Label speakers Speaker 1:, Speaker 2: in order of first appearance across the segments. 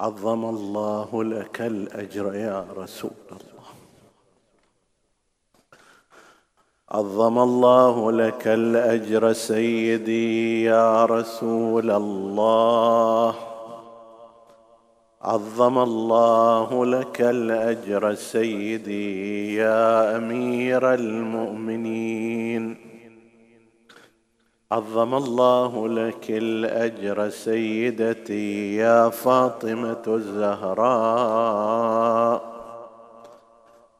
Speaker 1: عظم الله لك الأجر يا رسول الله. عظم الله لك الأجر سيدي يا رسول الله. عظم الله لك الأجر سيدي يا أمير المؤمنين. عظم الله لك الأجر سيدتي يا فاطمة الزهراء.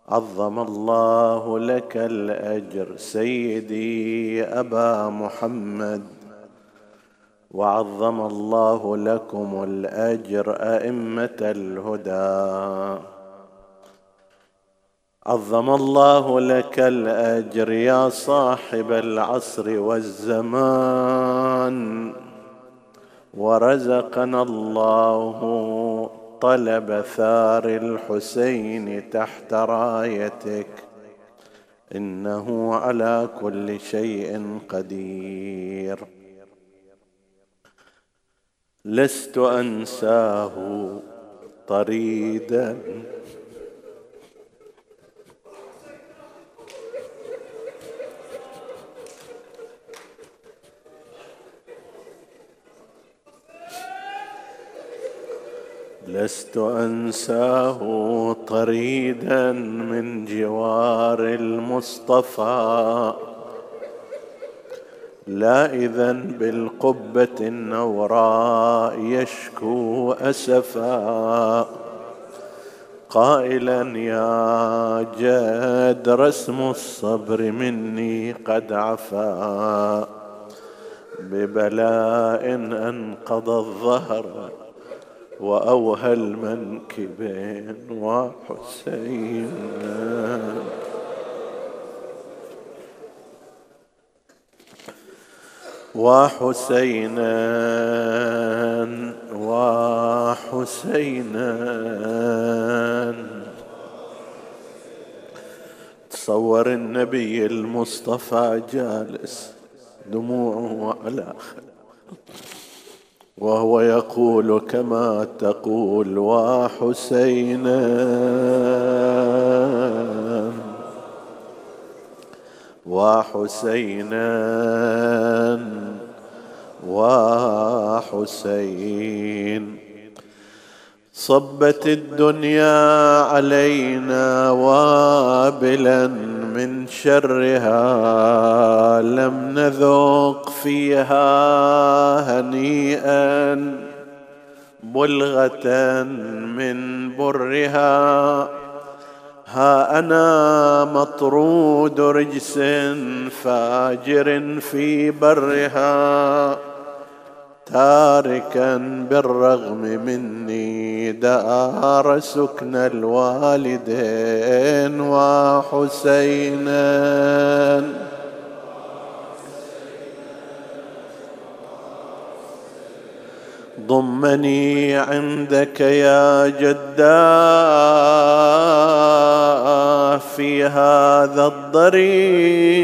Speaker 1: عظم الله لك الأجر سيدي أبا محمد. وعظم الله لكم الأجر أئمة الهدى. عظم الله لك الأجر يا صاحب العصر والزمان. ورزقنا الله طلب ثار الحسين تحت رايتك. إنه على كل شيء قدير. لست أنساه طريدا. لست أنساه طريدا من جوار المصطفى. لا اذا بالقبة النوراء يشكو أسفا. قائلا يا جاد رسم الصبر مني قد عفا. ببلاء انقضى الظهر وأوهى المنكبين وحسين. وحسينا وحسينا. تصور النبي المصطفى جالس دموعه على خد وهو يقول كما تقول وحسينا وحسينا وحسين. صبت الدنيا علينا وابلا من شرها لم نذوق فيها هنيئا بلغه من برها. ها أنا مطرود رجس فاجر في برها. تاركا بالرغم مني دار سكن الوالدين وحسينا. ضمني عندك يا جدا في هذا الضريح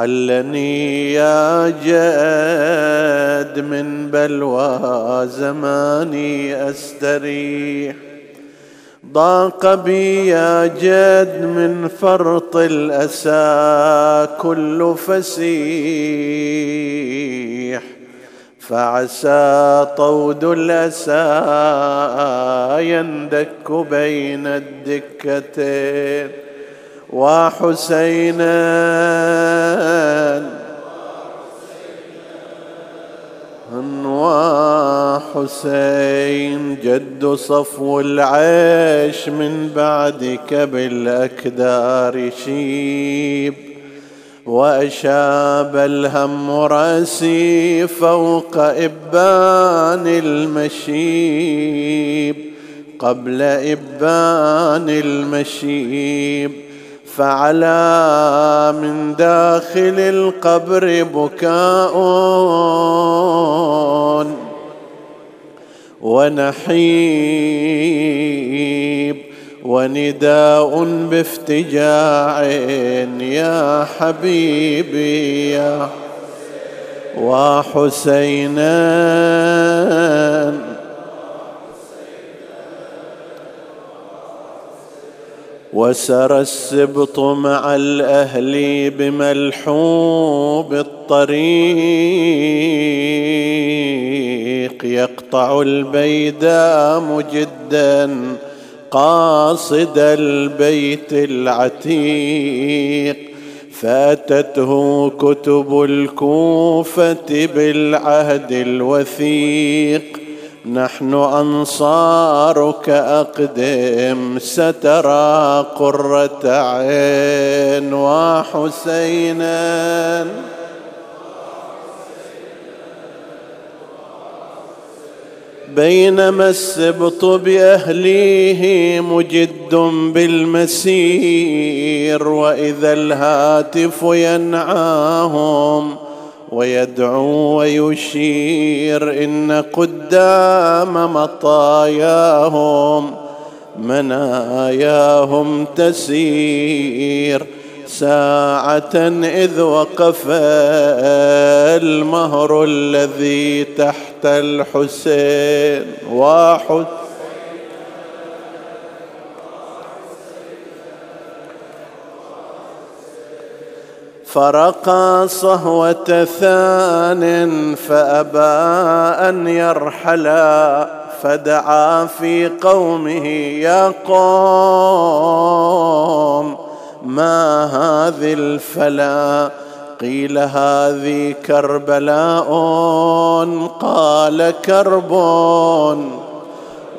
Speaker 1: علني يا جد من بلوى زماني أستريح. ضاق بي يا جد من فرط الأسى كل فسيح. فعسى طود الأسى يندك بين الدكتين. وحسينا. وحسين جد صفو العيش من بعدك بالأكدار شيب وأشاب الهم رأسي فوق إبان المشيب قبل إبان المشيب. فعلى من داخل القبر بكاء. ونحيب ونداء بافتجاع. يا حبيبي يا وحسينا. وسر السبط مع الأهل بملحوب الطريق. يقطع البيداء مجدا قاصد البيت العتيق. فاتته كتب الكوفة بالعهد الوثيق. نحن أنصارك أقدم سترى قرة عين وحسينا. بينما السبط باهليه مجد بالمسير وإذا الهاتف ينعاهم ويدعو ويشير إن قدام مطاياهم مناياهم تسير. ساعة إذ وقف المهر الذي تحت الحسين واحد فرقى صهوة ثان فأبى أن يرحلا فدعا في قومه يا قوم ما هذه الفلا قيل هذه كربلاء قال كربون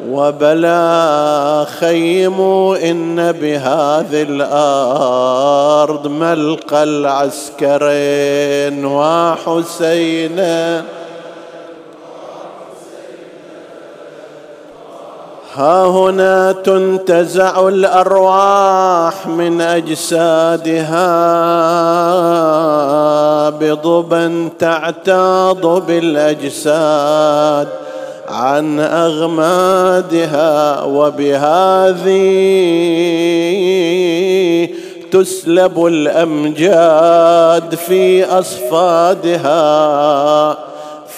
Speaker 1: وبلا خيموا إن بهذه الأرض ملقى العسكرين وحسينا ها هنا تنتزع الأرواح من أجسادها بضبا تعتاض بالأجساد. عن أغمادها وبهذه تسلب الأمجاد في أصفادها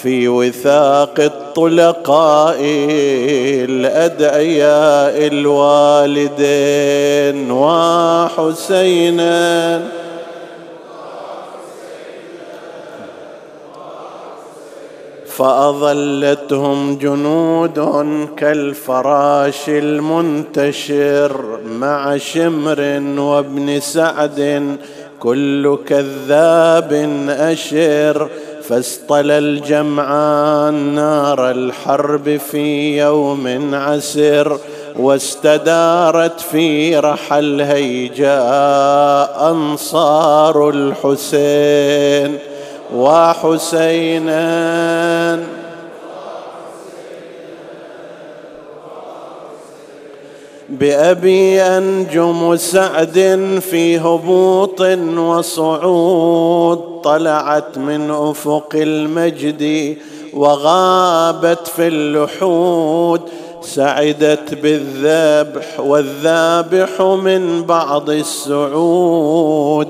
Speaker 1: في وثاق الطلقاء الأدعياء الوالدين وحسينا فأظلتهم جنود كالفراش المنتشر مع شمر وابن سعد كل كذاب أشر فاصطلى الجمعان نار الحرب في يوم عسر واستدارت في رحى الهيجاء أنصار الحسين وحسينا. بأبي أنجم سعد في هبوط وصعود طلعت من أفق المجد وغابت في اللحود. سعدت بالذبح والذابح من بعض السعود.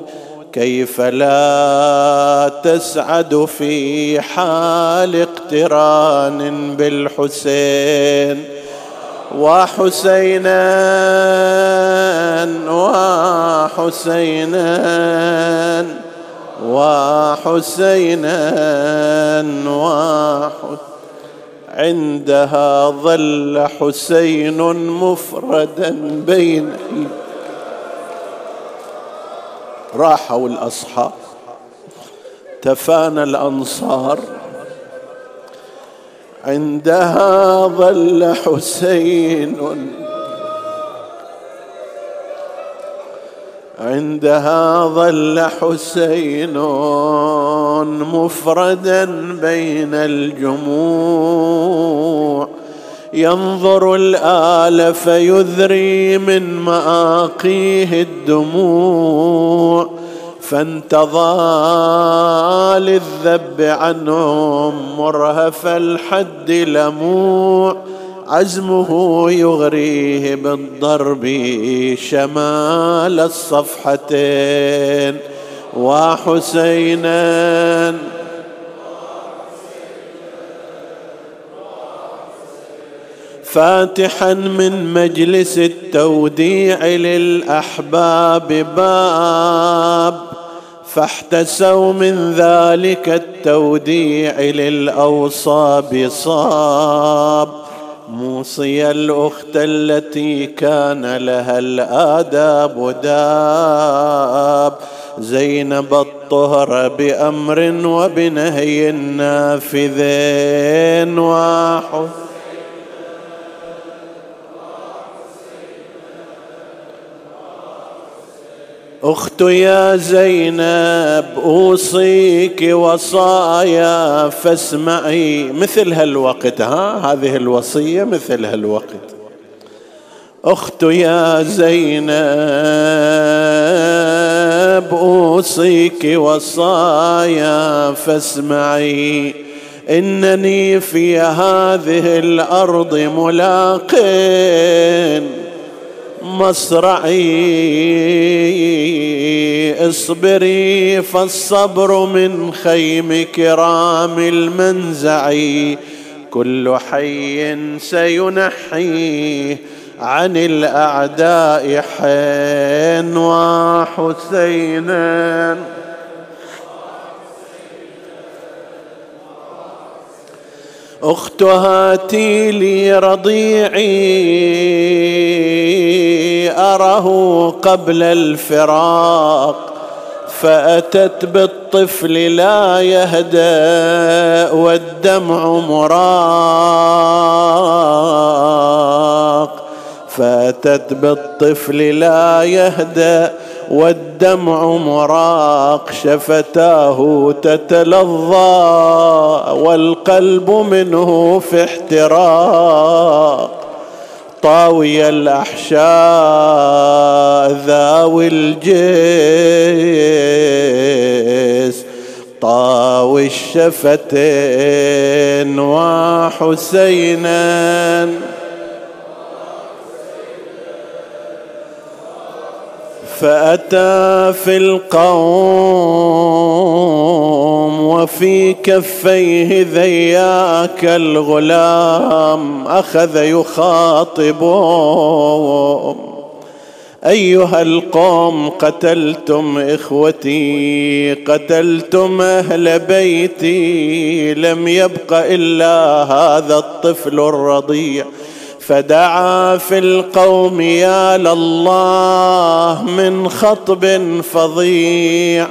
Speaker 1: كيف لا تسعد في حال اقتران بالحسين وحسينا وحسينا وحسينا وحسينا عندها ظل حسين مفردا بين راحوا الاصحاب تفانى الأنصار. عندها ظل حسين. عندها ظل حسين مفردا بين الجموع. ينظر الآل فيذري من مآقيه الدموع فانتظى للذب عنهم مرهف الحد لموع. عزمه يغريه بالضرب شمال الصفحتين. وحسينا فاتحا من مجلس التوديع للأحباب باب فاحتسوا من ذلك التوديع للأوصاب صاب. موصي الأخت التي كان لها الآداب داب. زينب الطهر بأمر وبنهي نافذين وحسن أخت يا زينب أوصيك وصايا فاسمعي. مثل هالوقت ها؟ هذه الوصية مثل هالوقت. أخت يا زينب أوصيك وصايا فاسمعي. إنني في هذه الأرض ملاقٍ. مصرعي. اصبري فالصبر من خيم كرام المنزع. كل حي سينحيه عن الأعداء حين وحسينا. أخت هاتي لي رضيعي. اره قبل الفراق فأتت بالطفل لا يهدأ والدمع مراق فأتت بالطفل لا يهدأ والدمع مراق شفتاه تتلظى والقلب منه في احتراق. طاوي الأحشاء ذاوي الجيس طاوي الشفتين وحسينا. فأتى في القوم وفي كفيه ذياك الغلام أخذ يخاطبهم. أيها القوم قتلتم إخوتي قتلتم أهل بيتي لم يبق إلا هذا الطفل الرضيع. فدعا في القوم يا لله من خطب فظيع.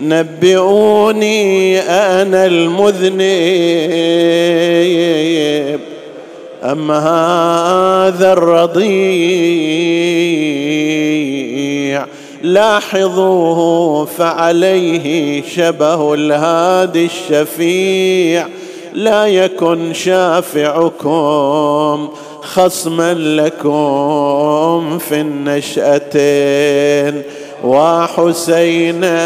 Speaker 1: نبئوني أنا المذنب. أم هذا الرضيع؟ لاحظوه فعليه شبه الهادي الشفيع. لا يكن شافعكم. خصما لكم في النشأتين وحسينا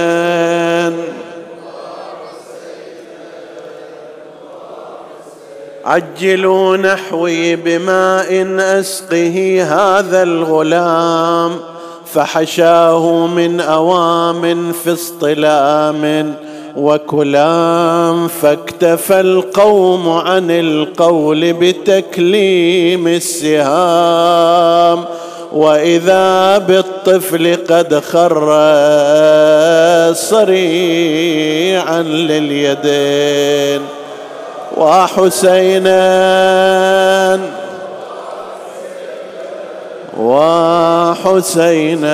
Speaker 1: عجلوا نحوي بماء أسقه هذا الغلام فحشاه من أوام في اصطلام وكلام فاكتفى القوم عن القول بتكليم السهام. وإذا بالطفل قد خر صريعا لليدين. وحسينا وحسينا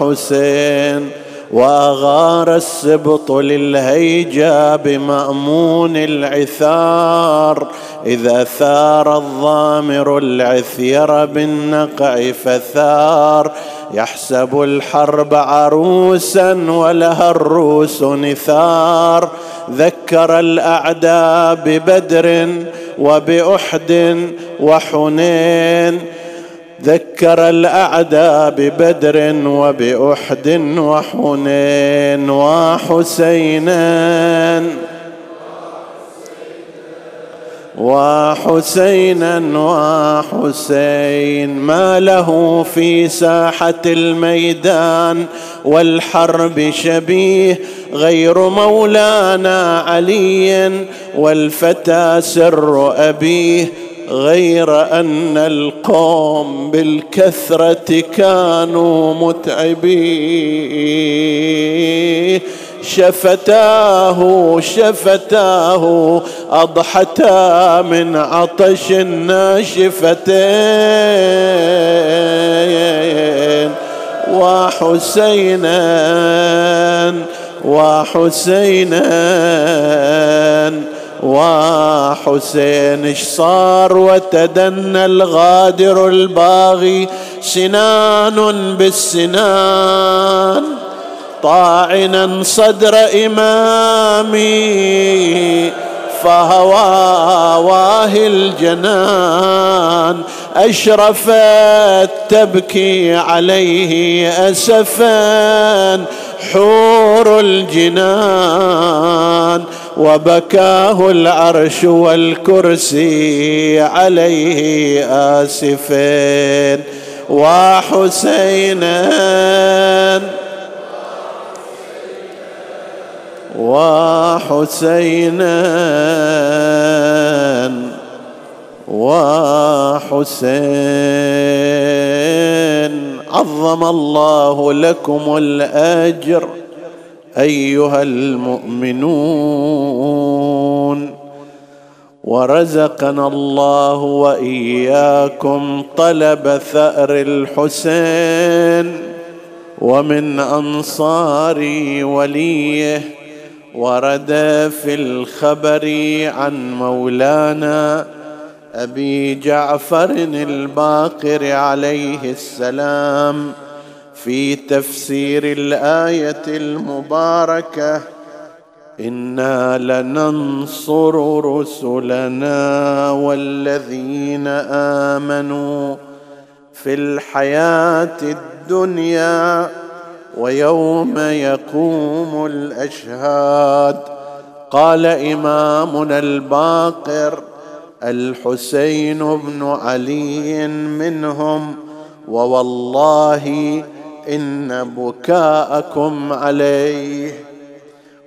Speaker 1: وحسين. واغار السبط للهيجا بمأمون العثار. إذا ثار الضامر العثير بالنقع فثار. يحسب الحرب عروسا ولها الروس نثار. ذكر الأعداء ببدر وبأحد وحنين. ذكر الأعداء ببدر وبأحد وحنين وحسينا وحسينا وحسين. ما له في ساحة الميدان والحرب شبيه غير مولانا علي والفتى سر أبيه. غير أن القوم بالكثرة كانوا متعبين. شفتاه شفتاه أضحتا من عطش الناشفتين. وحسينا وحسينا وحسين اش صار؟ وتدنى الغادر الباغي سنان بالسنان. طاعنا صدر إمامي فهوى واهي الجنان. أشرفت تبكي عليه اسفا حور الجنان. وبكاه العرش والكرسي عليه آسفين وحسينا وحسينا وحسين عظم الله لكم الأجر أيها المؤمنون ورزقنا الله وإياكم طلب ثأر الحسين ومن أنصار وليه ورد في الخبر عن مولانا أبي جعفر الباقر عليه السلام. في تفسير الآية المباركة. إنا لننصر رسلنا والذين آمنوا في الحياة الدنيا ويوم يقوم الأشهاد. قال إمامنا الباقر الحسين بن علي منهم ووالله إن بكاءكم عليه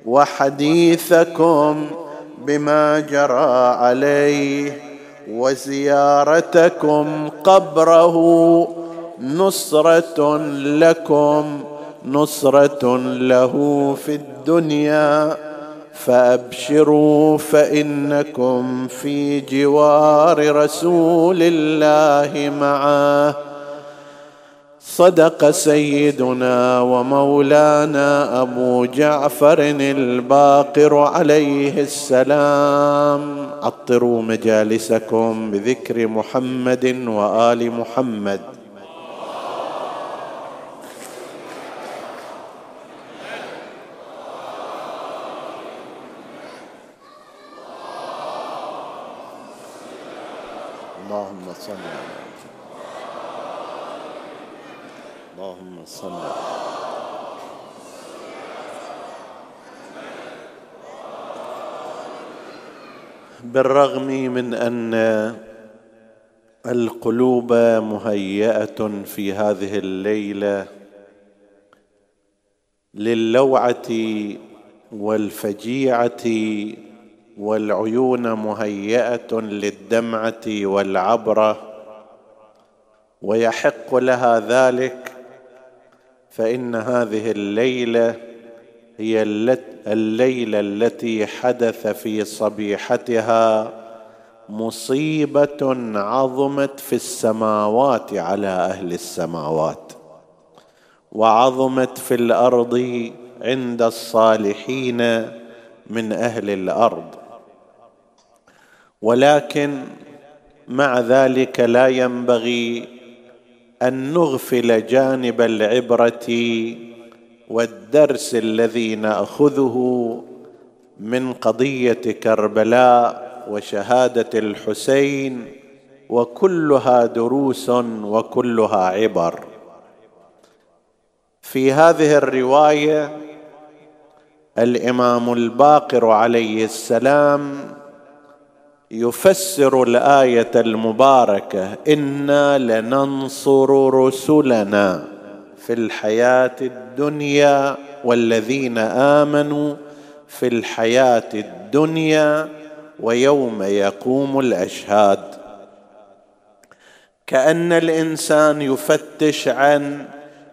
Speaker 1: وحديثكم بما جرى عليه وزيارتكم قبره نصرة لكم نصرة له في الدنيا. فأبشروا فإنكم في جوار رسول الله معه. صدق سيدنا ومولانا أبو جعفر الباقر عليه السلام. عطروا مجالسكم بذكر محمد وآل محمد. بالرغم من أن القلوب مهيئة في هذه الليلة للوعة والفجيعة والعيون مهيئة للدمعة والعبره ويحق لها ذلك فإن هذه الليلة هي الليلة التي حدث في صبيحتها مصيبة عظمت في السماوات على أهل السماوات وعظمت في الأرض عند الصالحين من أهل الأرض. ولكن مع ذلك لا ينبغي أن نغفل جانب العبرة والدرس الذي نأخذه من قضية كربلاء وشهادة الحسين وكلها دروس وكلها عبر. في هذه الرواية الإمام الباقر عليه السلام يفسر الآية المباركة إنا لننصر رسلنا. في الحياة الدنيا والذين آمنوا في الحياة الدنيا ويوم يقوم الأشهاد. كأن الإنسان يفتش عن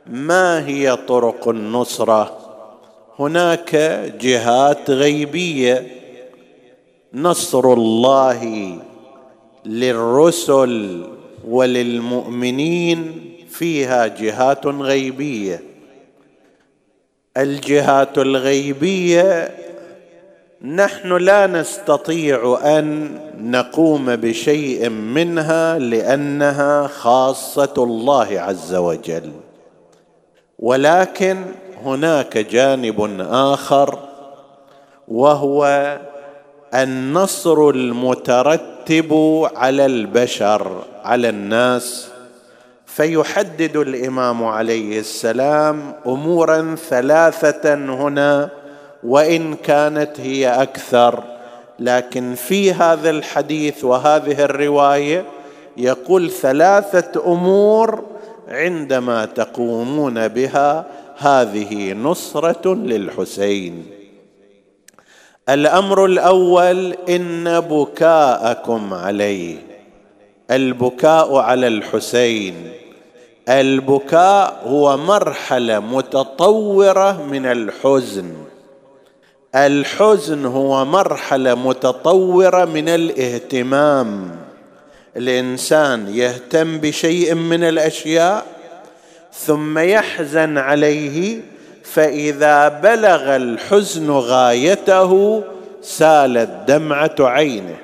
Speaker 1: ما هي طرق النصرة. هناك جهات غيبية. نصر الله للرسل وللمؤمنين فيها جهات غيبية. الجهات الغيبية نحن لا نستطيع أن نقوم بشيء منها لأنها خاصة الله عز وجل. ولكن هناك جانب آخر وهو النصر المترتب على البشر على الناس فيحدد الإمام عليه السلام أمورا ثلاثة هنا وإن كانت هي أكثر. لكن في هذا الحديث وهذه الرواية يقول ثلاثة أمور عندما تقومون بها هذه نصرة للحسين. الأمر الأول إن بكاءكم عليه. البكاء على الحسين. البكاء هو مرحلة متطورة من الحزن. الحزن هو مرحلة متطورة من الاهتمام. الإنسان يهتم بشيء من الأشياء ثم يحزن عليه فإذا بلغ الحزن غايته سالت دمعه عينه.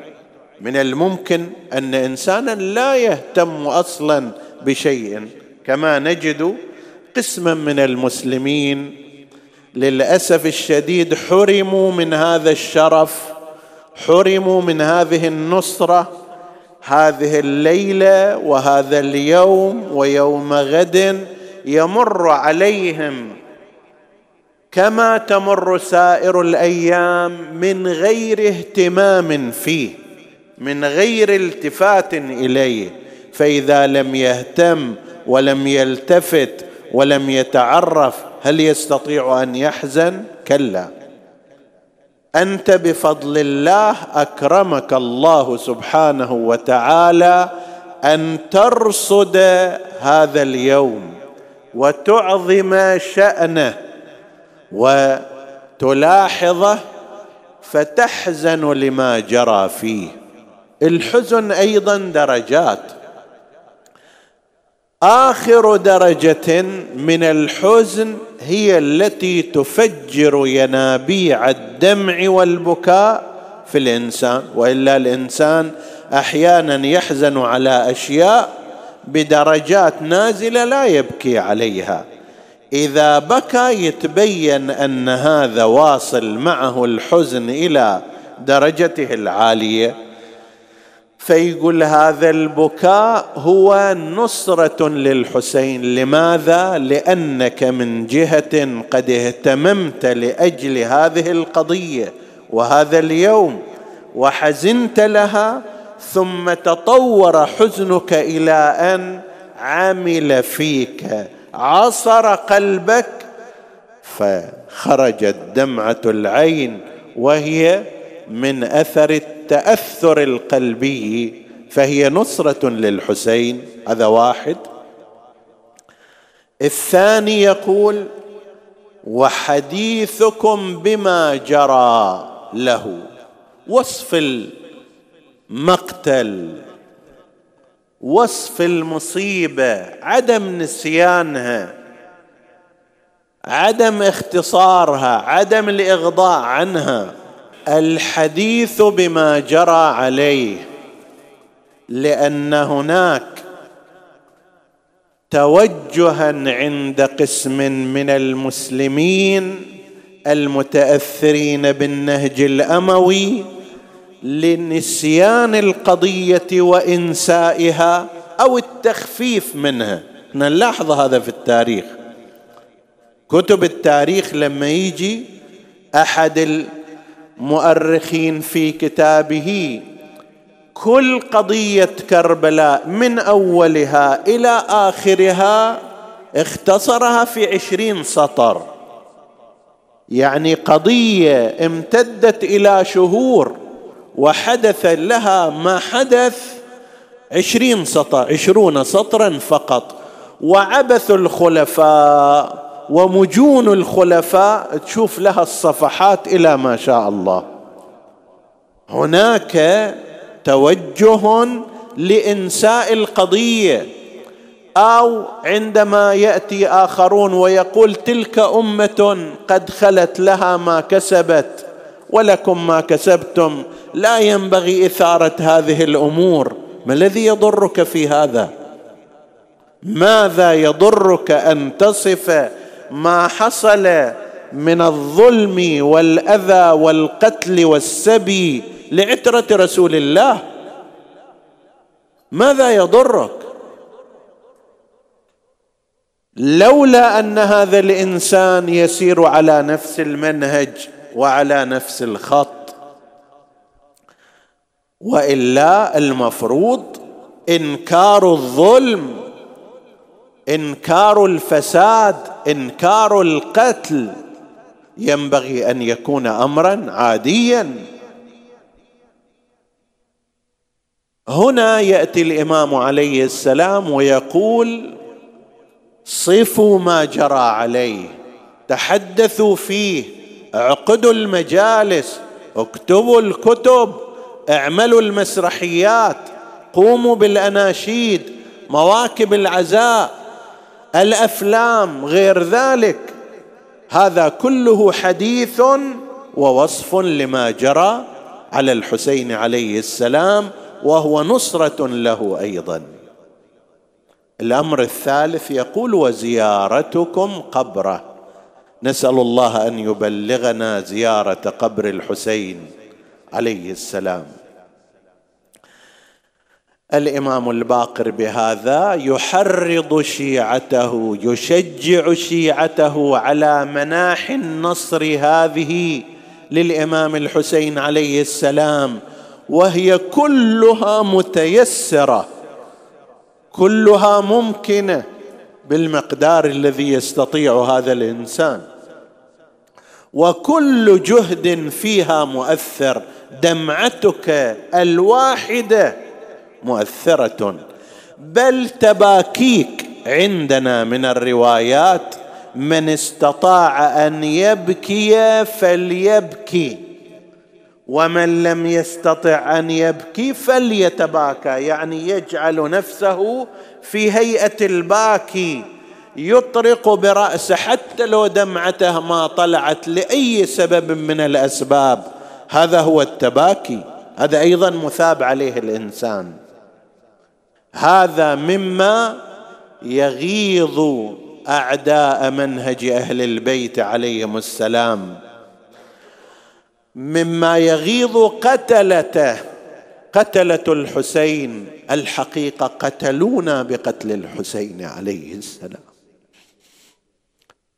Speaker 1: من الممكن أن إنسانا لا يهتم أصلا بشيء. كما نجد قسما من المسلمين للأسف الشديد حرموا من هذا الشرف حرموا من هذه النصرة هذه الليلة وهذا اليوم ويوم غد يمر عليهم كما تمر سائر الأيام من غير اهتمام فيه من غير التفات إليه فإذا لم يهتم ولم يلتفت ولم يتعرف هل يستطيع أن يحزن؟ كلا. أنت بفضل الله أكرمك الله سبحانه وتعالى أن ترصد هذا اليوم وتعظم شأنه وتلاحظه فتحزن لما جرى فيه. الحزن أيضا درجات. آخر درجة من الحزن هي التي تفجر ينابيع الدمع والبكاء في الإنسان وإلا الإنسان أحيانا يحزن على أشياء بدرجات نازلة لا يبكي عليها. إذا بكى يتبين أن هذا واصل معه الحزن إلى درجته العالية. فيقول هذا البكاء هو نصرة للحسين. لماذا؟ لأنك من جهة قد اهتممت لأجل هذه القضية وهذا اليوم وحزنت لها ثم تطور حزنك إلى أن عمل فيك عصر قلبك فخرجت دمعه العين وهي من أثر التأثر القلبي فهي نصرة للحسين. هذا واحد. الثاني يقول وحديثكم بما جرى له وصف المقتل وصف المصيبة عدم نسيانها عدم اختصارها عدم الإغضاء عنها. الحديث بما جرى عليه لأن هناك توجها عند قسم من المسلمين المتأثرين بالنهج الأموي لنسيان القضية وإنسائها أو التخفيف منها. نلاحظ هذا في التاريخ. كتب التاريخ لما يجي أحد المؤرخين في كتابه كل قضية كربلاء من أولها إلى آخرها اختصرها في عشرين سطر. يعني قضية امتدت إلى شهور وحدث لها ما حدث عشرين سطر عشرون سطرا فقط. وعبث الخلفاء ومجون الخلفاء تشوف لها الصفحات إلى ما شاء الله. هناك توجه لإنساء القضية أو عندما يأتي آخرون ويقول تلك أمة قد خلت لها ما كسبت ولكم ما كسبتم لا ينبغي إثارة هذه الأمور. ما الذي يضرك في هذا؟ ماذا يضرك أن تصف ما حصل من الظلم والأذى والقتل والسبي لعترة رسول الله؟ ماذا يضرك؟ لولا أن هذا الإنسان يسير على نفس المنهج وعلى نفس الخط وإلا المفروض إنكار الظلم إنكار الفساد إنكار القتل ينبغي أن يكون امرا عاديا. هنا يأتي الإمام عليه السلام ويقول صفوا ما جرى عليه تحدثوا فيه اعقدوا المجالس اكتبوا الكتب اعملوا المسرحيات قوموا بالأناشيد مواكب العزاء الأفلام غير ذلك. هذا كله حديث ووصف لما جرى على الحسين عليه السلام وهو نصرة له أيضا. الأمر الثالث يقول وزيارتكم قبره. نسأل الله أن يبلغنا زيارة قبر الحسين عليه السلام. الإمام الباقر بهذا يحرض شيعته يشجع شيعته على مناح النصر هذه للإمام الحسين عليه السلام وهي كلها متيسرة كلها ممكنة بالمقدار الذي يستطيع هذا الإنسان. وكل جهد فيها مؤثر دمعتك الواحدة مؤثرة. بل تباكيك عندنا من الروايات من استطاع أن يبكي فليبكي. ومن لم يستطع أن يبكي فليتباكى يعني يجعل نفسه في هيئة الباكي. يطرق براسه حتى لو دمعته ما طلعت لأي سبب من الأسباب. هذا هو التباكي. هذا أيضا مثاب عليه الإنسان. هذا مما يغيظ أعداء منهج أهل البيت عليهم السلام. مما يغيظ قتلته قتلة الحسين الحقيقة قتلونا بقتل الحسين عليه السلام.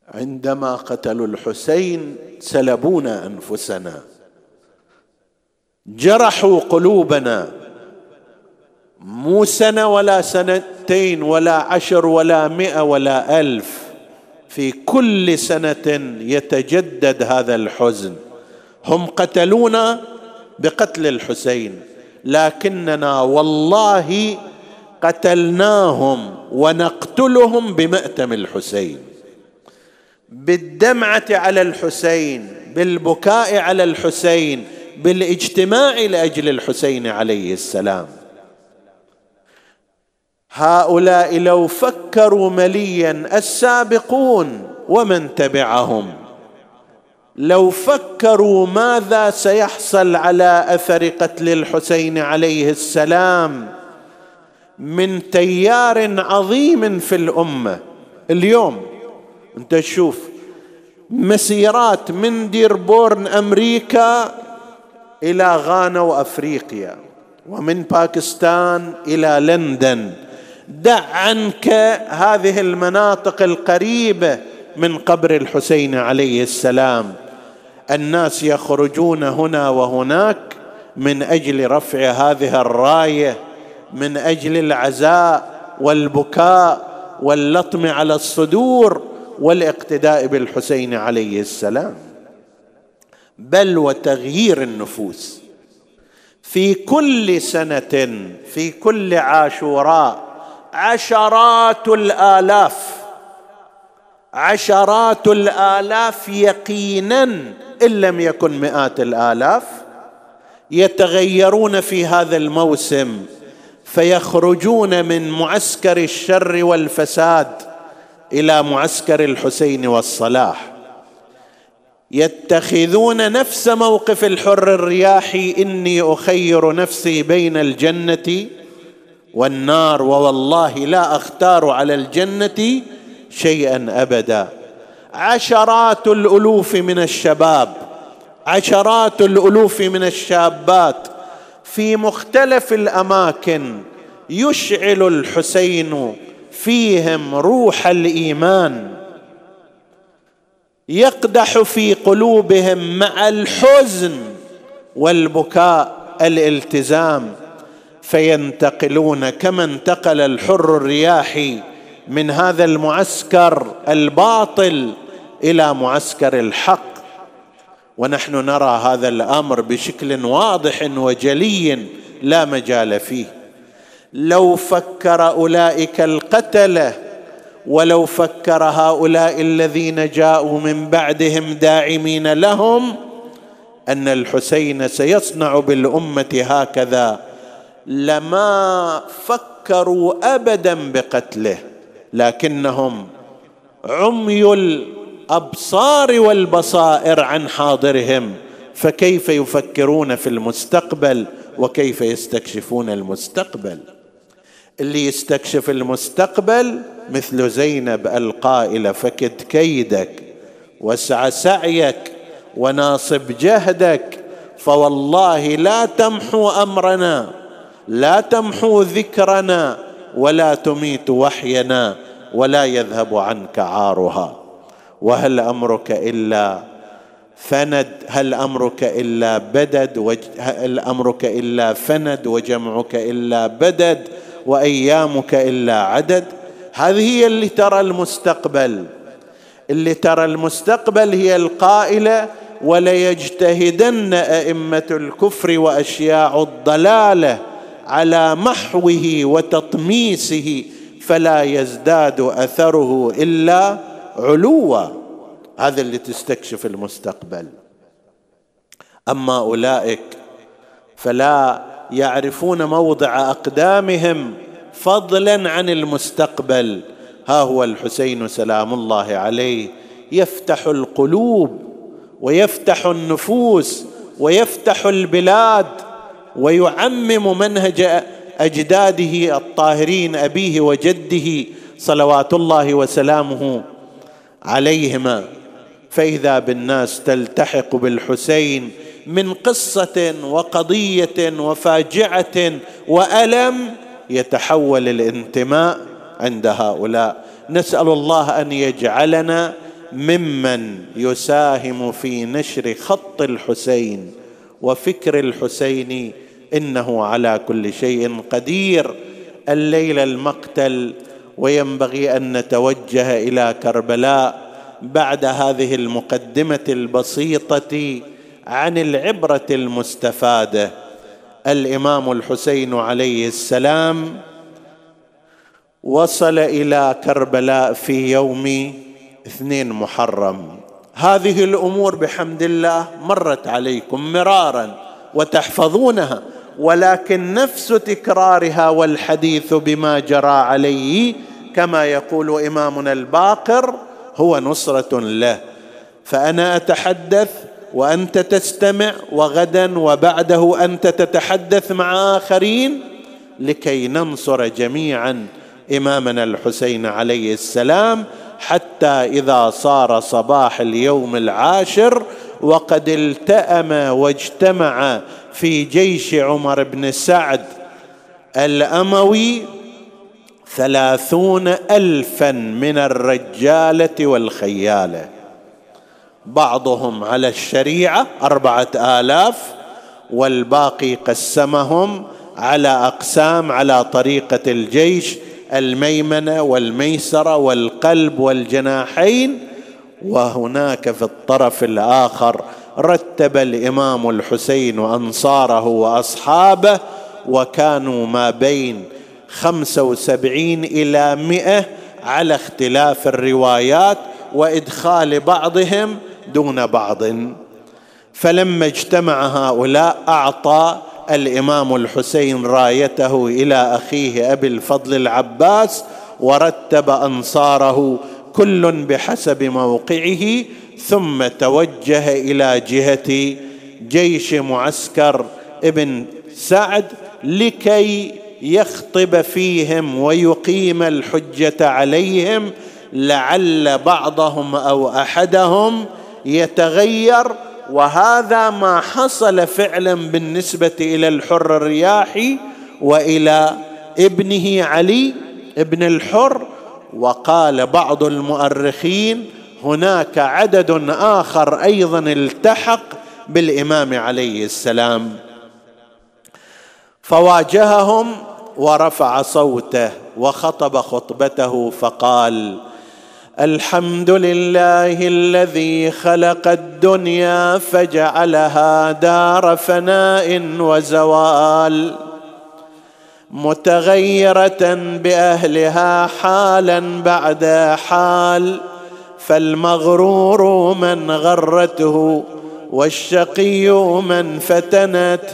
Speaker 1: عندما قتلوا الحسين سلبونا أنفسنا جرحوا قلوبنا. مو سنة ولا سنتين ولا عشر ولا مئة ولا ألف في كل سنة يتجدد هذا الحزن. هم قتلونا بقتل الحسين لكننا والله قتلناهم ونقتلهم بمأتم الحسين. بالدمعة على الحسين بالبكاء على الحسين بالإجتماع لأجل الحسين عليه السلام. هؤلاء لو فكروا مليا السابقون ومن تبعهم. لو فكروا ماذا سيحصل على أثر قتل الحسين عليه السلام من تيار عظيم في الأمة. اليوم أنت تشوف مسيرات من ديربورن أمريكا إلى غانا وأفريقيا ومن باكستان إلى لندن. دع عنك هذه المناطق القريبة من قبر الحسين عليه السلام. الناس يخرجون هنا وهناك من أجل رفع هذه الراية من أجل العزاء والبكاء واللطم على الصدور والاقتداء بالحسين عليه السلام. بل وتغيير النفوس. في كل سنة في كل عاشوراء عشرات الآلاف عشرات الآلاف يقينا إن لم يكن مئات الآلاف يتغيرون في هذا الموسم فيخرجون من معسكر الشر والفساد إلى معسكر الحسين والصلاح. يتخذون نفس موقف الحر الرياحي إني أخير نفسي بين الجنة والنار ووالله لا أختار على الجنة شيئا أبدا. عشرات الألوف من الشباب عشرات الألوف من الشابات في مختلف الأماكن يشعل الحسين فيهم روح الإيمان. يقدح في قلوبهم مع الحزن والبكاء الالتزام. فينتقلون كما انتقل الحر الرياحي من هذا المعسكر الباطل إلى معسكر الحق. ونحن نرى هذا الأمر بشكل واضح وجلي لا مجال فيه. لو فكر أولئك القتله ولو فكر هؤلاء الذين جاءوا من بعدهم داعمين لهم أن الحسين سيصنع بالأمة هكذا لما فكروا ابدا بقتله لكنهم عمي الأبصار والبصائر عن حاضرهم فكيف يفكرون في المستقبل وكيف يستكشفون المستقبل؟ اللي يستكشف المستقبل مثل زينب القائله فكد كيدك واسع سعيك وناصب جهدك فوالله لا تمحو أمرنا. لا تمحو ذكرنا ولا تميت وحينا ولا يذهب عنك عارها. وهل أمرك إلا فند؟ هل أمرك إلا بدد؟ هل أمرك إلا فند؟ وجمعك إلا بدد؟ وأيامك إلا عدد؟ هذه هي اللي ترى المستقبل. اللي ترى المستقبل هي القائله وليجتهدن أئمة الكفر وأشياع الضلالة على محوه وتطميسه فلا يزداد أثره إلا علوا. هذا اللي تستكشف المستقبل. أما أولئك فلا يعرفون موضع أقدامهم فضلا عن المستقبل. ها هو الحسين سلام الله عليه. يفتح القلوب ويفتح النفوس ويفتح البلاد ويعمم منهج أجداده الطاهرين أبيه وجده صلوات الله وسلامه عليهما. فإذا بالناس تلتحق بالحسين من قصة وقضية وفاجعة وألم يتحول الانتماء عند هؤلاء. نسأل الله أن يجعلنا ممن يساهم في نشر خط الحسين. وفكر الحسين إنه على كل شيء قدير. الليلة المقتل وينبغي أن نتوجه إلى كربلاء بعد هذه المقدمة البسيطة عن العبرة المستفادة. الإمام الحسين عليه السلام وصل إلى كربلاء في يوم اثنين محرم. هذه الأمور بحمد الله مرت عليكم مرارا وتحفظونها ولكن نفس تكرارها والحديث بما جرى عليه كما يقول إمامنا الباقر هو نصرة له. فأنا أتحدث وأنت تستمع وغدا وبعده أنت تتحدث مع آخرين لكي ننصر جميعا إمامنا الحسين عليه السلام حتى إذا صار صباح اليوم العاشر وقد التأم واجتمع في جيش عمر بن سعد الأموي ثلاثون ألفا من الرجالة والخيالة. بعضهم على الشريعة أربعة آلاف والباقي قسمهم على أقسام على طريقة الجيش الميمنة والميسرة والقلب والجناحين وهناك في الطرف الآخر رتب الإمام الحسين وأنصاره وأصحابه وكانوا ما بين خمسة وسبعين إلى مئة على اختلاف الروايات وإدخال بعضهم دون بعض. فلما اجتمع هؤلاء أعطى الإمام الحسين رايته إلى أخيه أبي الفضل العباس ورتب أنصاره كل بحسب موقعه ثم توجه إلى جهة جيش معسكر ابن سعد لكي يخطب فيهم ويقيم الحجة عليهم لعل بعضهم أو أحدهم يتغير وهذا ما حصل فعلا بالنسبة إلى الحر الرياحي وإلى ابنه علي ابن الحر. وقال بعض المؤرخين هناك عدد آخر أيضا التحق بالإمام عليه السلام. فواجههم ورفع صوته وخطب خطبته فقال الحمد لله الذي خلق الدنيا فجعلها دار فناء وزوال متغيرة بأهلها حالا بعد حال فالمغرور من غرته والشقي من فتنت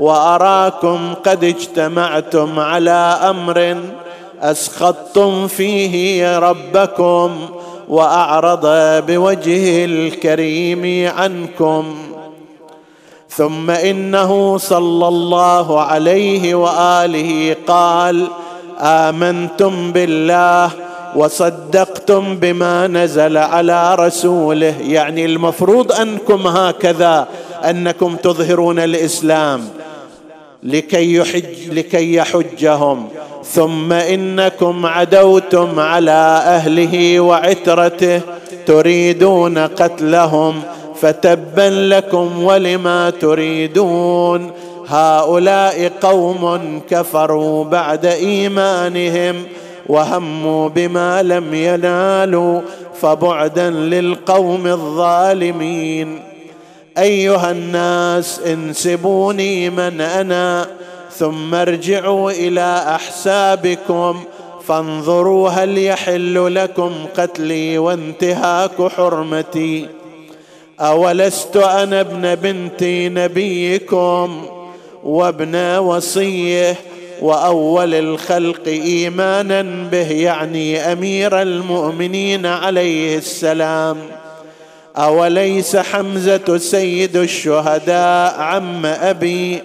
Speaker 1: وأراكم قد اجتمعتم على أمر أسخطتم فيه ربكم وأعرض بوجهه الكريم عنكم. ثم إنه صلى الله عليه وآله قال آمنتم بالله وصدقتم بما نزل على رسوله. يعني المفروض أنكم هكذا أنكم تظهرون الإسلام لكي يحج لكي يحجهم. ثم إنكم عدوتم على أهله وعترته تريدون قتلهم فتبا لكم ولما تريدون هؤلاء قوم كفروا بعد إيمانهم وهموا بما لم ينالوا فبعدا للقوم الظالمين أيها الناس انسبوني من أنا ثم ارجعوا إلى أحسابكم فانظروا هل يحل لكم قتلي وانتهاك حرمتي. أولست أنا ابن بنت نبيكم وابن وصيه وأول الخلق إيمانا به يعني أمير المؤمنين عليه السلام. أوليس حمزة سيد الشهداء عم أبي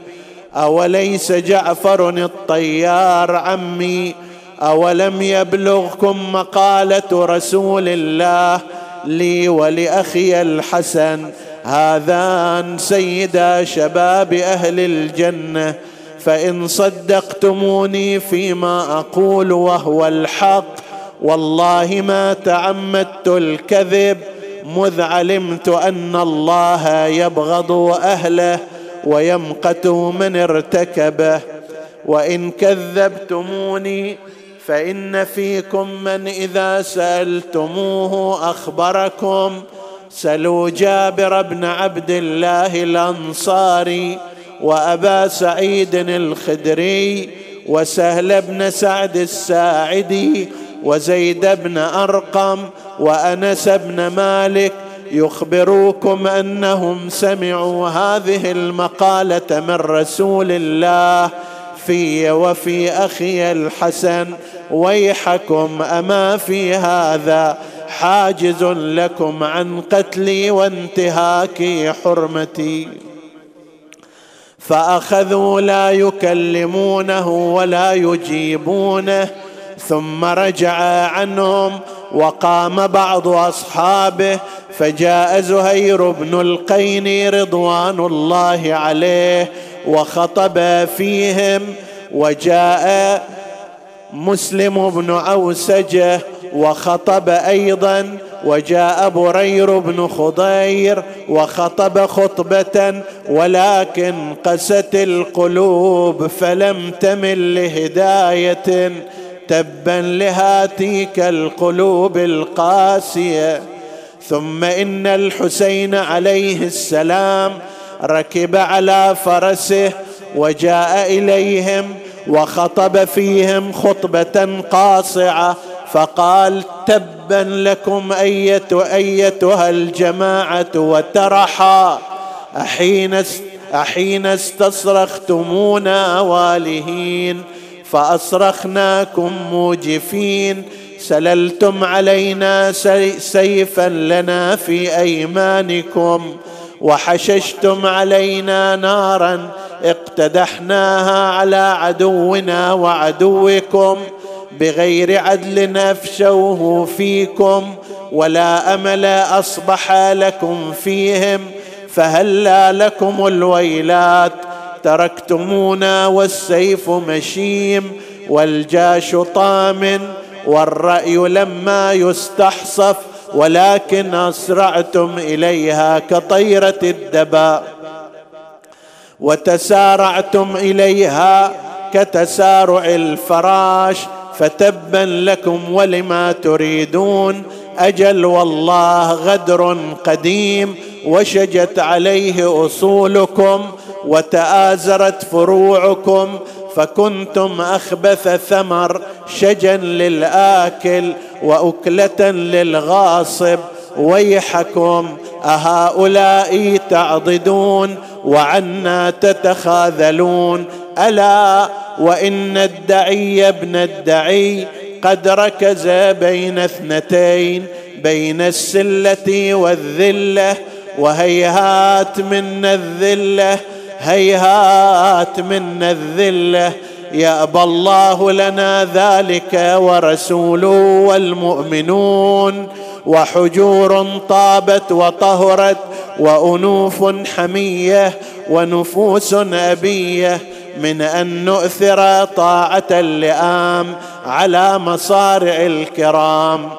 Speaker 1: أوليس جعفر الطيار عمي؟ أولم يبلغكم مقالة رسول الله لي ولأخي الحسن؟ هذان سيدا شباب أهل الجنة فإن صدقتموني فيما أقول وهو الحق. والله ما تعمدت الكذب مذ علمت أن الله يبغض أهله. ويمقت من ارتكبه. وإن كذبتموني فإن فيكم من إذا سألتموه أخبركم. سلوا جابر بن عبد الله الأنصاري وأبا سعيد الخدري وسهل بن سعد الساعدي وزيد بن أرقم وأنس بن مالك يخبروكم أنهم سمعوا هذه المقالة من رسول الله في وفي أخي الحسن. ويحكم أما في هذا. حاجز لكم عن قتلي وانتهاك حرمتي. فأخذوا لا يكلمونه ولا يجيبونه ثم رجع عنهم وقام بعض أصحابه فجاء زهير بن القين رضوان الله عليه وخطب فيهم وجاء مسلم بن اوسجه وخطب أيضا وجاء برير بن خضير وخطب خطبة ولكن قست القلوب فلم تمل لهداية. تبا لهاتيك القلوب القاسية. ثم إن الحسين عليه السلام ركب على فرسه وجاء إليهم وخطب فيهم خطبة قاصعة فقال تبا لكم أية أيتها الجماعة وترحا أحين أحين استصرختمونا والهين. فأصرخناكم موجفين سللتم علينا سيفا لنا في أيمانكم وحششتم علينا نارا اقتدحناها على عدونا وعدوكم بغير عدل افشوه فيكم ولا أمل أصبح لكم فيهم فهلا لكم الويلات. تركتمونا والسيف مشيم والجاش طام والرأي لما يستحصف ولكن أسرعتم إليها كطيرة الدباء وتسارعتم إليها كتسارع الفراش فتبا لكم ولما تريدون أجل والله غدر قديم وشجت عليه أصولكم وتآزرت فروعكم فكنتم أخبث ثمر شجا للآكل وأكلة للغاصب. ويحكم أهؤلاء تعضدون وعنا تتخاذلون. ألا وإن الدعي ابن الدعي قد ركز بين اثنتين بين السلة والذلة وهيهات من الذلة هيهات من الذلة. يأبى الله لنا ذلك ورسوله والمؤمنون. وحجور طابت وطهرت وأنوف حمية ونفوس أبية. من أن نؤثر طاعة اللئام على مصارع الكرام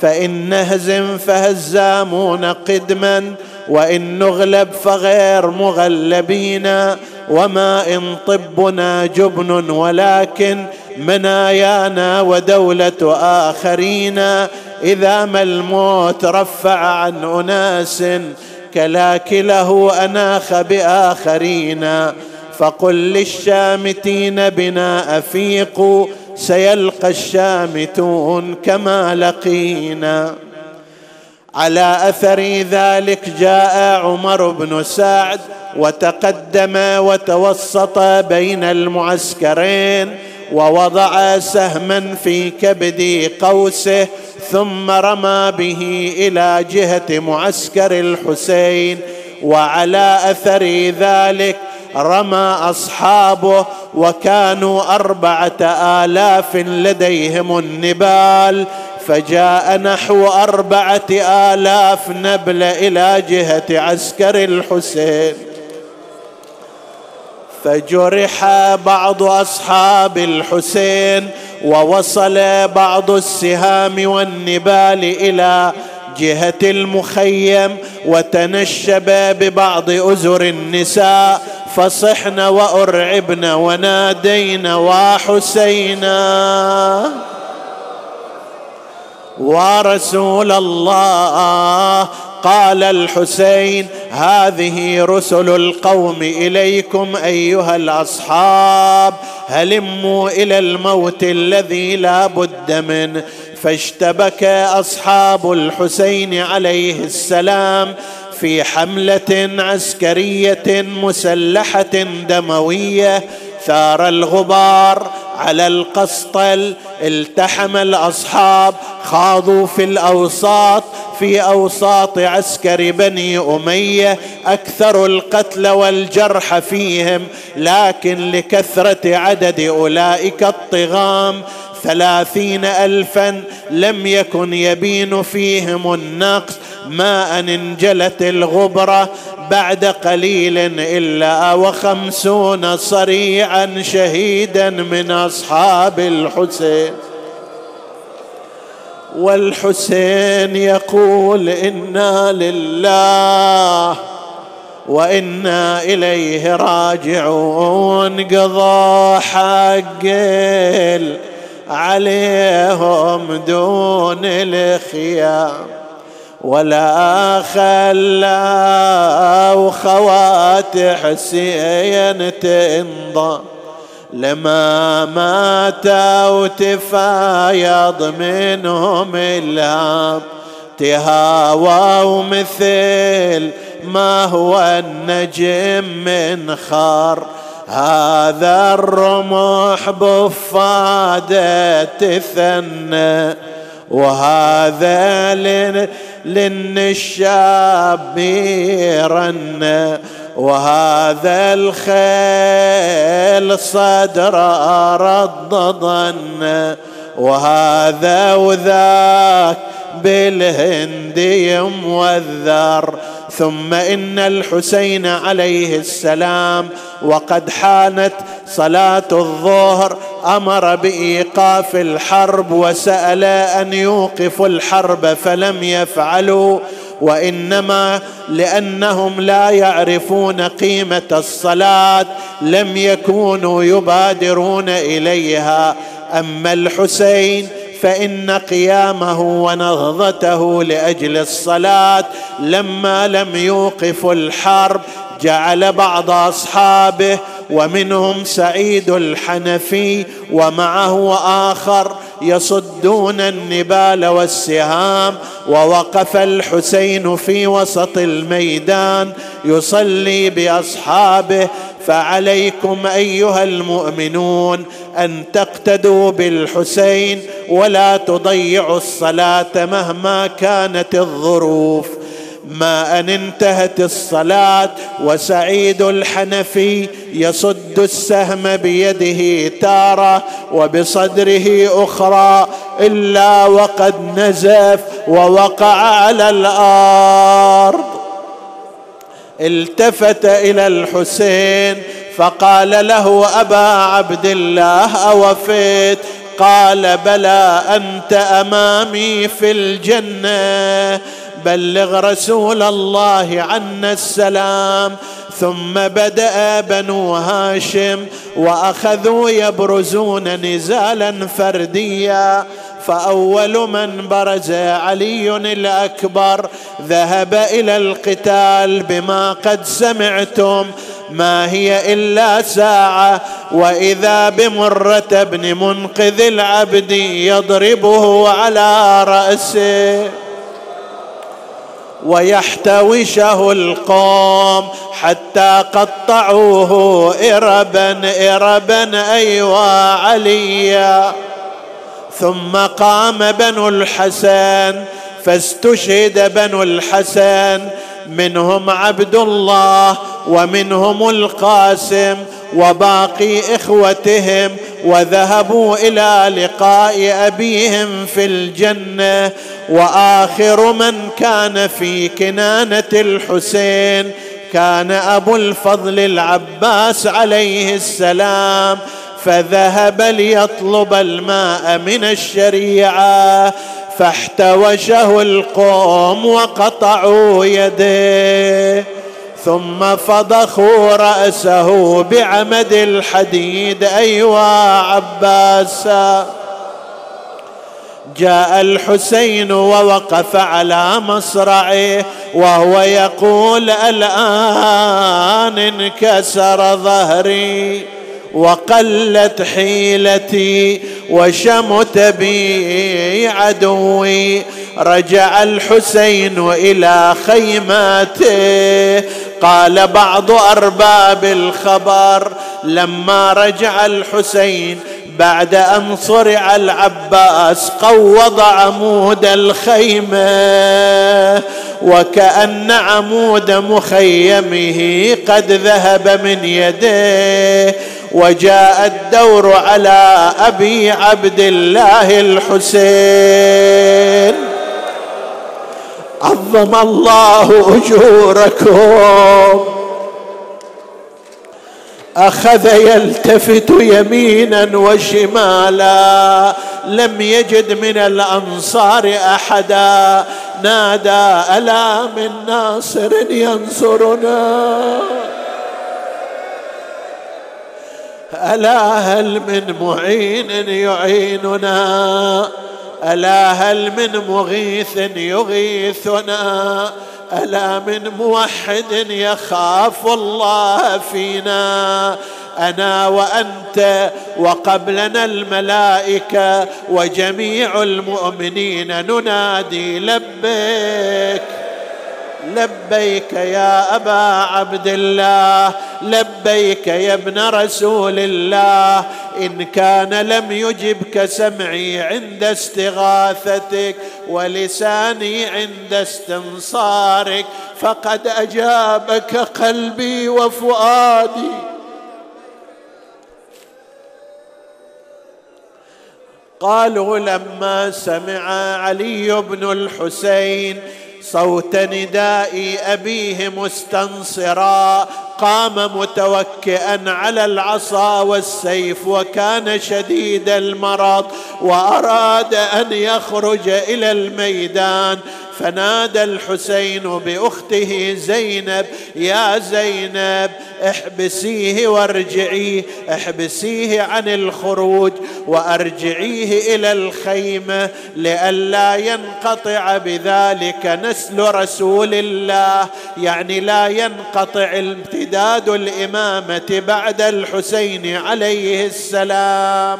Speaker 1: فإن نهزم فهزامون قدما وإن نغلب فغير مغلبين وما إن طبنا جبن ولكن منايانا ودولة آخرين. إذا ما الموت رفع عن أناس كلاكله أناخ بآخرين. فقل للشامتين بنا أفيقوا سيلقى الشامتون كما لقينا. على أثر ذلك جاء عمر بن سعد وتقدم وتوسط بين المعسكرين ووضع سهما في كبد قوسه ثم رمى به إلى جهة معسكر الحسين. وعلى أثر ذلك رمى أصحابه وكانوا أربعة آلاف لديهم النبال فجاء نحو أربعة آلاف نبل إلى جهة عسكر الحسين. فجرح بعض أصحاب الحسين ووصل بعض السهام والنبال إلى جهة المخيم وتنشب ببعض أزر النساء فصحن وارعبن ونادين وحسينا ورسول الله قال الحسين هذه رسل القوم إليكم أيها الأصحاب هلموا إلى الموت الذي لا بد منه فاشتبك أصحاب الحسين عليه السلام في حملة عسكرية مسلحة دموية ثار الغبار على القسطل التحم الأصحاب خاضوا في الأوساط في أوساط عسكر بني أمية أكثر القتل والجرح فيهم. لكن لكثرة عدد أولئك الطغام ثلاثين الفا لم يكن يبين فيهم النقص. ما ان انجلت الغبرة بعد قليل إلا وخمسون صريعا شهيدا من أصحاب الحسين. والحسين يقول إنا لله وإنا إليه راجعون. قضى حق عليهم دون الخيام. ولا خلوا خوات حسين تنضى. لما ماتوا تفايض منهم الهام تهاووا مثل ما هو النجم من خار. هذا الرمح بفادة تثنى. وهذا للنشاب يرن. وهذا الخيل صدر ردضن وهذا وذاك بالهندي موذر ثم إن الحسين عليه السلام وقد حانت صلاة الظهر أمر بإيقاف الحرب وسأل أن يوقفوا الحرب فلم يفعلوا وإنما لأنهم لا يعرفون قيمة الصلاة لم يكونوا يبادرون إليها. أما الحسين فإن قيامه ونهضته لأجل الصلاة لما لم يوقف الحرب جعل بعض أصحابه ومنهم سعيد الحنفي ومعه آخر يصدون النبال والسهام ووقف الحسين في وسط الميدان يصلي بأصحابه فعليكم أيها المؤمنون أن تقتدوا بالحسين ولا تضيعوا الصلاة مهما كانت الظروف. ما أن انتهت الصلاة وسعيد الحنفي يصد السهم بيده تارة وبصدره أخرى إلا وقد نزف ووقع على الأرض. التفت إلى الحسين فقال له أبا عبد الله أوفيت؟ قال بلى أنت أمامي في الجنة. بلغ رسول الله عنا السلام. ثم بدأ بنو هاشم وأخذوا يبرزون نزالا فرديا. فأول من برز علي الأكبر ذهب إلى القتال بما قد سمعتم. ما هي إلا ساعة وإذا بمرة بن منقذ العبد يضربه على رأسه. ويحتوشه القوم حتى قطعوه إربا إربا أيوا عليا. ثم قام بنو الحسن فاستشهد بنو الحسن. منهم عبد الله ومنهم القاسم وباقي إخوتهم وذهبوا إلى لقاء أبيهم في الجنة. وآخر من كان في كنانة الحسين كان أبو الفضل العباس عليه السلام فذهب ليطلب الماء من الشريعة فاحتوشه القوم وقطعوا يديه ثم فضخوا رأسه بعمد الحديد أيوا عباسا. جاء الحسين ووقف على مصرعه وهو يقول الآن انكسر ظهري وقلت حيلتي وشمت بي عدوي. رجع الحسين إلى خيماته. قال بعض أرباب الخبر لما رجع الحسين بعد أن صرع العباس قوض عمود الخيمة وكأن عمود مخيمه قد ذهب من يديه. وجاء الدور على أبي عبد الله الحسين. عظم الله أجوركم. أخذ يلتفت يمينا وشمالا لم يجد من الأنصار أحدا. نادى ألا من ناصر ينصرنا؟ ألا هل من معين يعيننا؟ ألا هل من مغيث يغيثنا؟ ألا من موحد يخاف الله فينا. أنا وأنت وقبلنا الملائكة وجميع المؤمنين ننادي لبيك لبيك يا أبا عبد الله لبيك يا ابن رسول الله. إن كان لم يجبك سمعي عند استغاثتك ولساني عند استنصارك فقد أجابك قلبي وفؤادي. قالوا لما سمع علي بن الحسين صوت نداء أبيه مستنصرا قام متوكئا على العصا والسيف وكان شديد المرض وأراد أن يخرج إلى الميدان. فنادى الحسين بأخته زينب يا زينب احبسيه وارجعيه احبسيه عن الخروج وأرجعيه إلى الخيمة لئلا ينقطع بذلك نسل رسول الله. يعني لا ينقطع امتداد الإمامة بعد الحسين عليه السلام.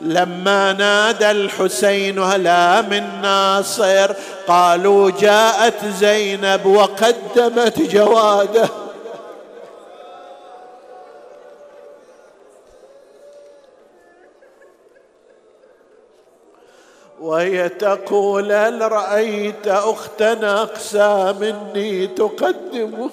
Speaker 1: لما نادى الحسين هلا من ناصر؟ قالوا جاءت زينب وقدمت جواده. وهي تقول هل رأيت أختنا أقسى مني تقدمه؟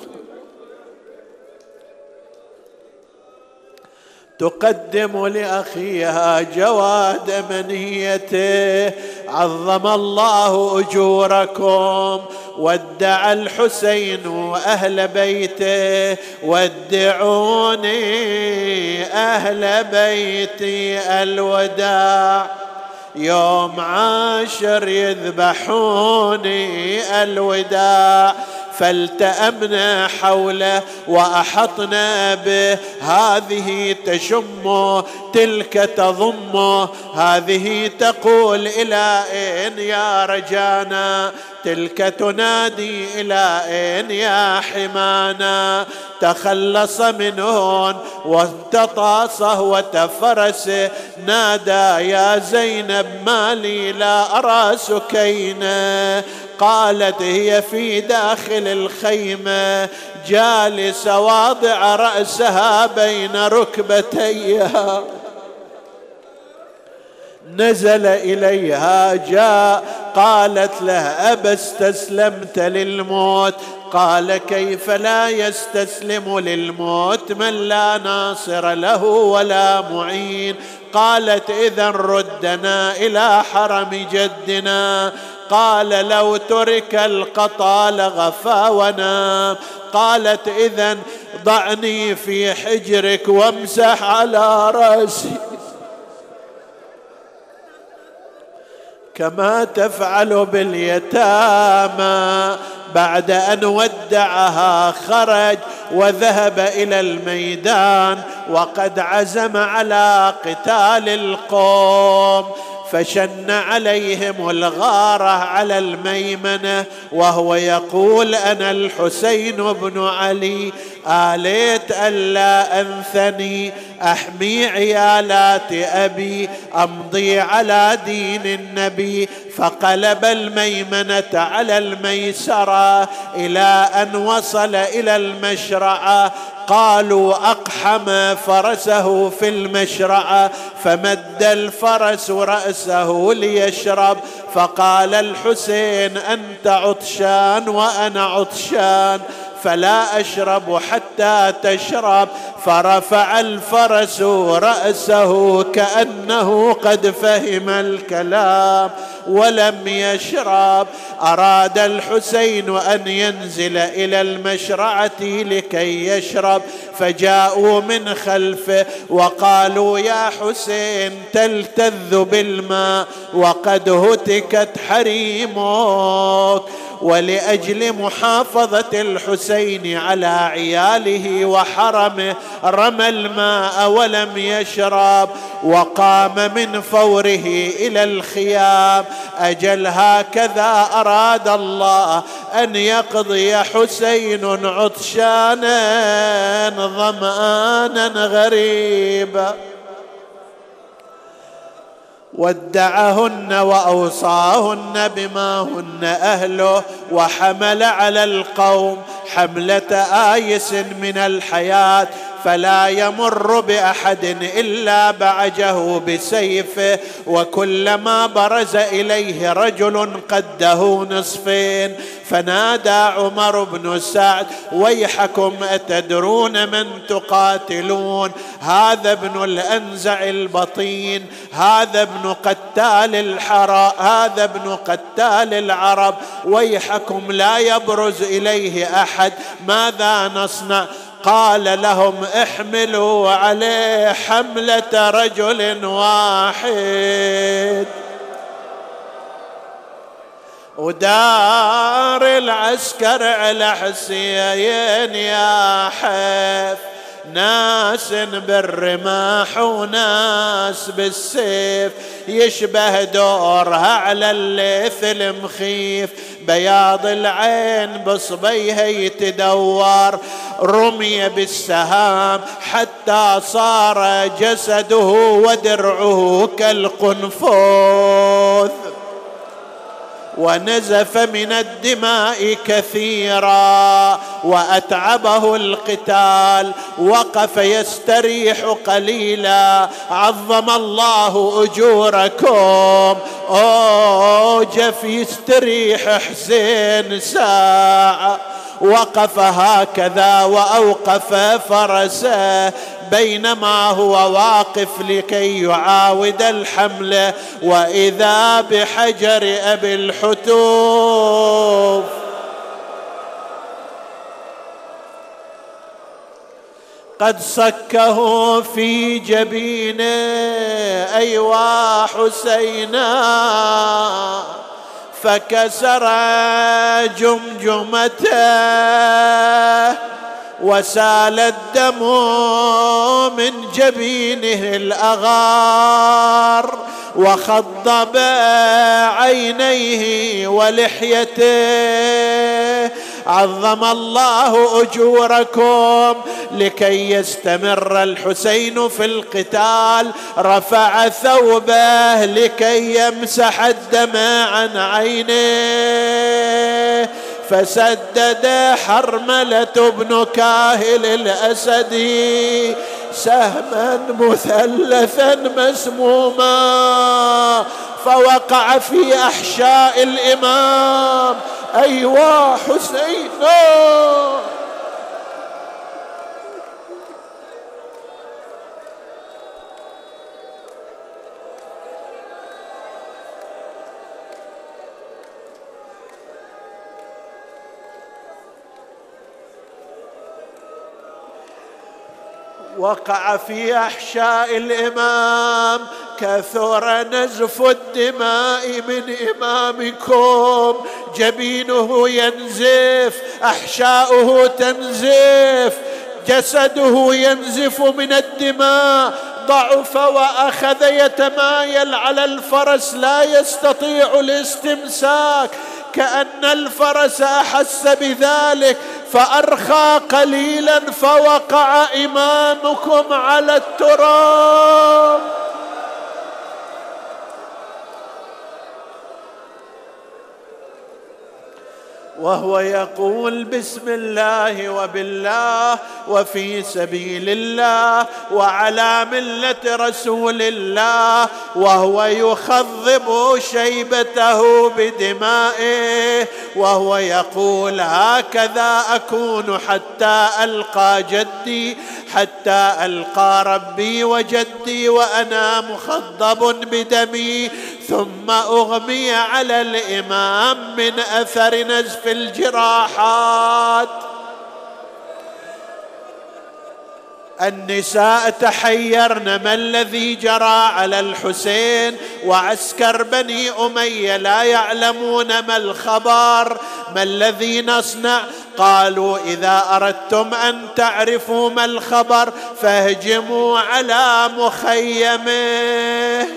Speaker 1: تقدم لأخيها جواد منيته. عظم الله أجوركم ودع الحسين واهل بيته. ودعوني أهل بيتي الوداع. يوم عاشر يذبحوني الوداع. فالتأمنا حوله وأحطنا به. هذه تشمه تلك تضمه هذه تقول إلى أين يا رجانا؟ تلك تنادي إلى أين يا حمانا؟ تخلص منهن وانتطاسه وتفرسه نادى يا زينب ما لي لا أرى سكينة. قالت هي في داخل الخيمة جالسة واضع رأسها بين ركبتيها. نزل إليها جاء قالت له أبا استسلمت للموت؟ قال كيف لا يستسلم للموت؟ من لا ناصر له ولا معين؟ قالت اذا ردنا إلى حرم جدنا. قال لو ترك القطا لغفاونا قالت اذا ضعني في حجرك وامسح على رأسي. كما تفعل باليتامى. بعد أن ودعها خرج وذهب إلى الميدان وقد عزم على قتال القوم. فشن عليهم الغاره على الميمنة وهو يقول أنا الحسين بن علي. آليت ألا أنثني أحمي عيالات أبي أمضي على دين النبي. فقلب الميمنة على الميسرة إلى أن وصل إلى المشرعة. قالوا أقحم فرسه في المشرعة. فمد الفرس رأسه ليشرب. فقال الحسين أنت عطشان وأنا عطشان. فلا أشرب حتى تشرب. فرفع الفرس رأسه كأنه قد فهم الكلام ولم يشرب. أراد الحسين أن ينزل إلى المشرعة لكي يشرب فجاءوا من خلفه وقالوا يا حسين تلتذ بالماء وقد هتكت حريمك. ولأجل محافظة الحسين على عياله وحرمه رمى الماء ولم يشرب وقام من فوره إلى الخيام. أجل هكذا أراد الله أن يقضي حسين عطشانا ظمآنا غريبا. ودعهن وأوصاهن بما هن أهله وحمل على القوم حملة آيس من الحياة فلا يمر بأحد إلا بعجه بسيفه وكلما برز إليه رجل قده نصفين. فنادى عمر بن سعد ويحكم أتدرون من تقاتلون؟ هذا ابن الأنزع البطين هذا ابن قتال الحرى هذا ابن قتال العرب ويحكم لا يبرز إليه أحد. ماذا نصنع؟ قال لهم احملوا عليه حملة رجل واحد. ودار العسكر على حسين يا حيف. ناس بالرماح وناس بالسيف يشبه دورها على الليث المخيف. بياض العين بصبيها يتدور رمي بالسهام حتى صار جسده ودرعه كالقنفوذ. ونزف من الدماء كثيرا وأتعبه القتال وقف يستريح قليلا عظم الله أجوركم. اوجف يستريح حسين ساعة. وقف هكذا وأوقف فرسه بينما هو واقف لكي يعاود الحمله وإذا بحجر أبي الحتوف قد صكه في جبينه أيوا حسينا. فكسر جمجمته. وسال الدم من جبينه الأغار وخضب عينيه ولحيته. عظم الله أجوركم لكي يستمر الحسين في القتال. رفع ثوبه لكي يمسح الدم عن عينيه فسدد حرملة بن كاهل الأسدي سهما مثلثا مسموما فوقع في أحشاء الإمام. أيوا حسين وقع في أحشاء الإمام كثر نزف الدماء من إمامكم. جبينه ينزف أحشاؤه تنزف جسده ينزف من الدماء. ضعف وأخذ يتمايل على الفرس لا يستطيع الاستمساك. كأن الفرس أحس بذلك فأرخى قليلا فوقع إمامكم على التراب. وهو يقول بسم الله وبالله وفي سبيل الله وعلى ملة رسول الله وهو يخضب شيبته بدمائه وهو يقول هكذا أكون حتى ألقى جدي حتى ألقى ربي وجدي وأنا مخضب بدمي ثم أغمي على الإمام من أثر نزف الجراحات. النساء تحيرن ما الذي جرى على الحسين وعسكر بني أمية لا يعلمون ما الخبر. ما الذي نصنع؟ قالوا إذا أردتم أن تعرفوا ما الخبر فاهجموا على مخيمه.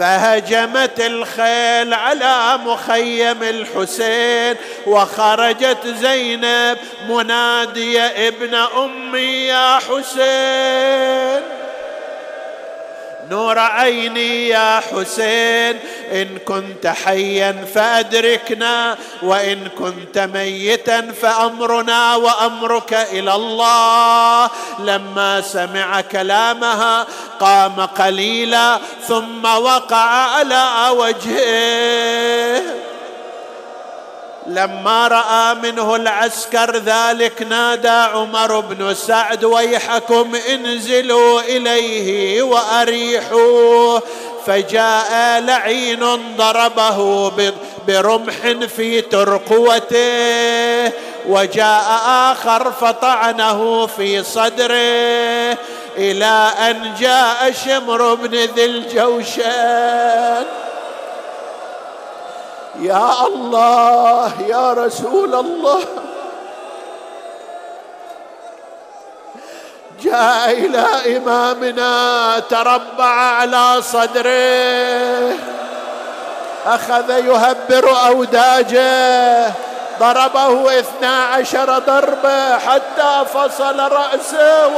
Speaker 1: فهجمت الخيل على مخيم الحسين وخرجت زينب مناديه ابن أمي يا حسين. نور عيني يا حسين. إن كنت حيا فأدركنا وإن كنت ميتا فأمرنا وأمرك إلى الله. لما سمع كلامها قام قليلا ثم وقع على وجهه. لما رأى منه العسكر ذلك نادى عمر بن سعد ويحكم انزلوا إليه وأريحوه. فجاء لعين ضربه برمح في ترقوته وجاء آخر فطعنه في صدره إلى أن جاء شمر بن ذي الجوشان يا الله يا رسول الله. جاء إلى إمامنا تربع على صدره. أخذ يهبر أوداجه. ضربه اثنا عشر ضربة حتى فصل رأسه.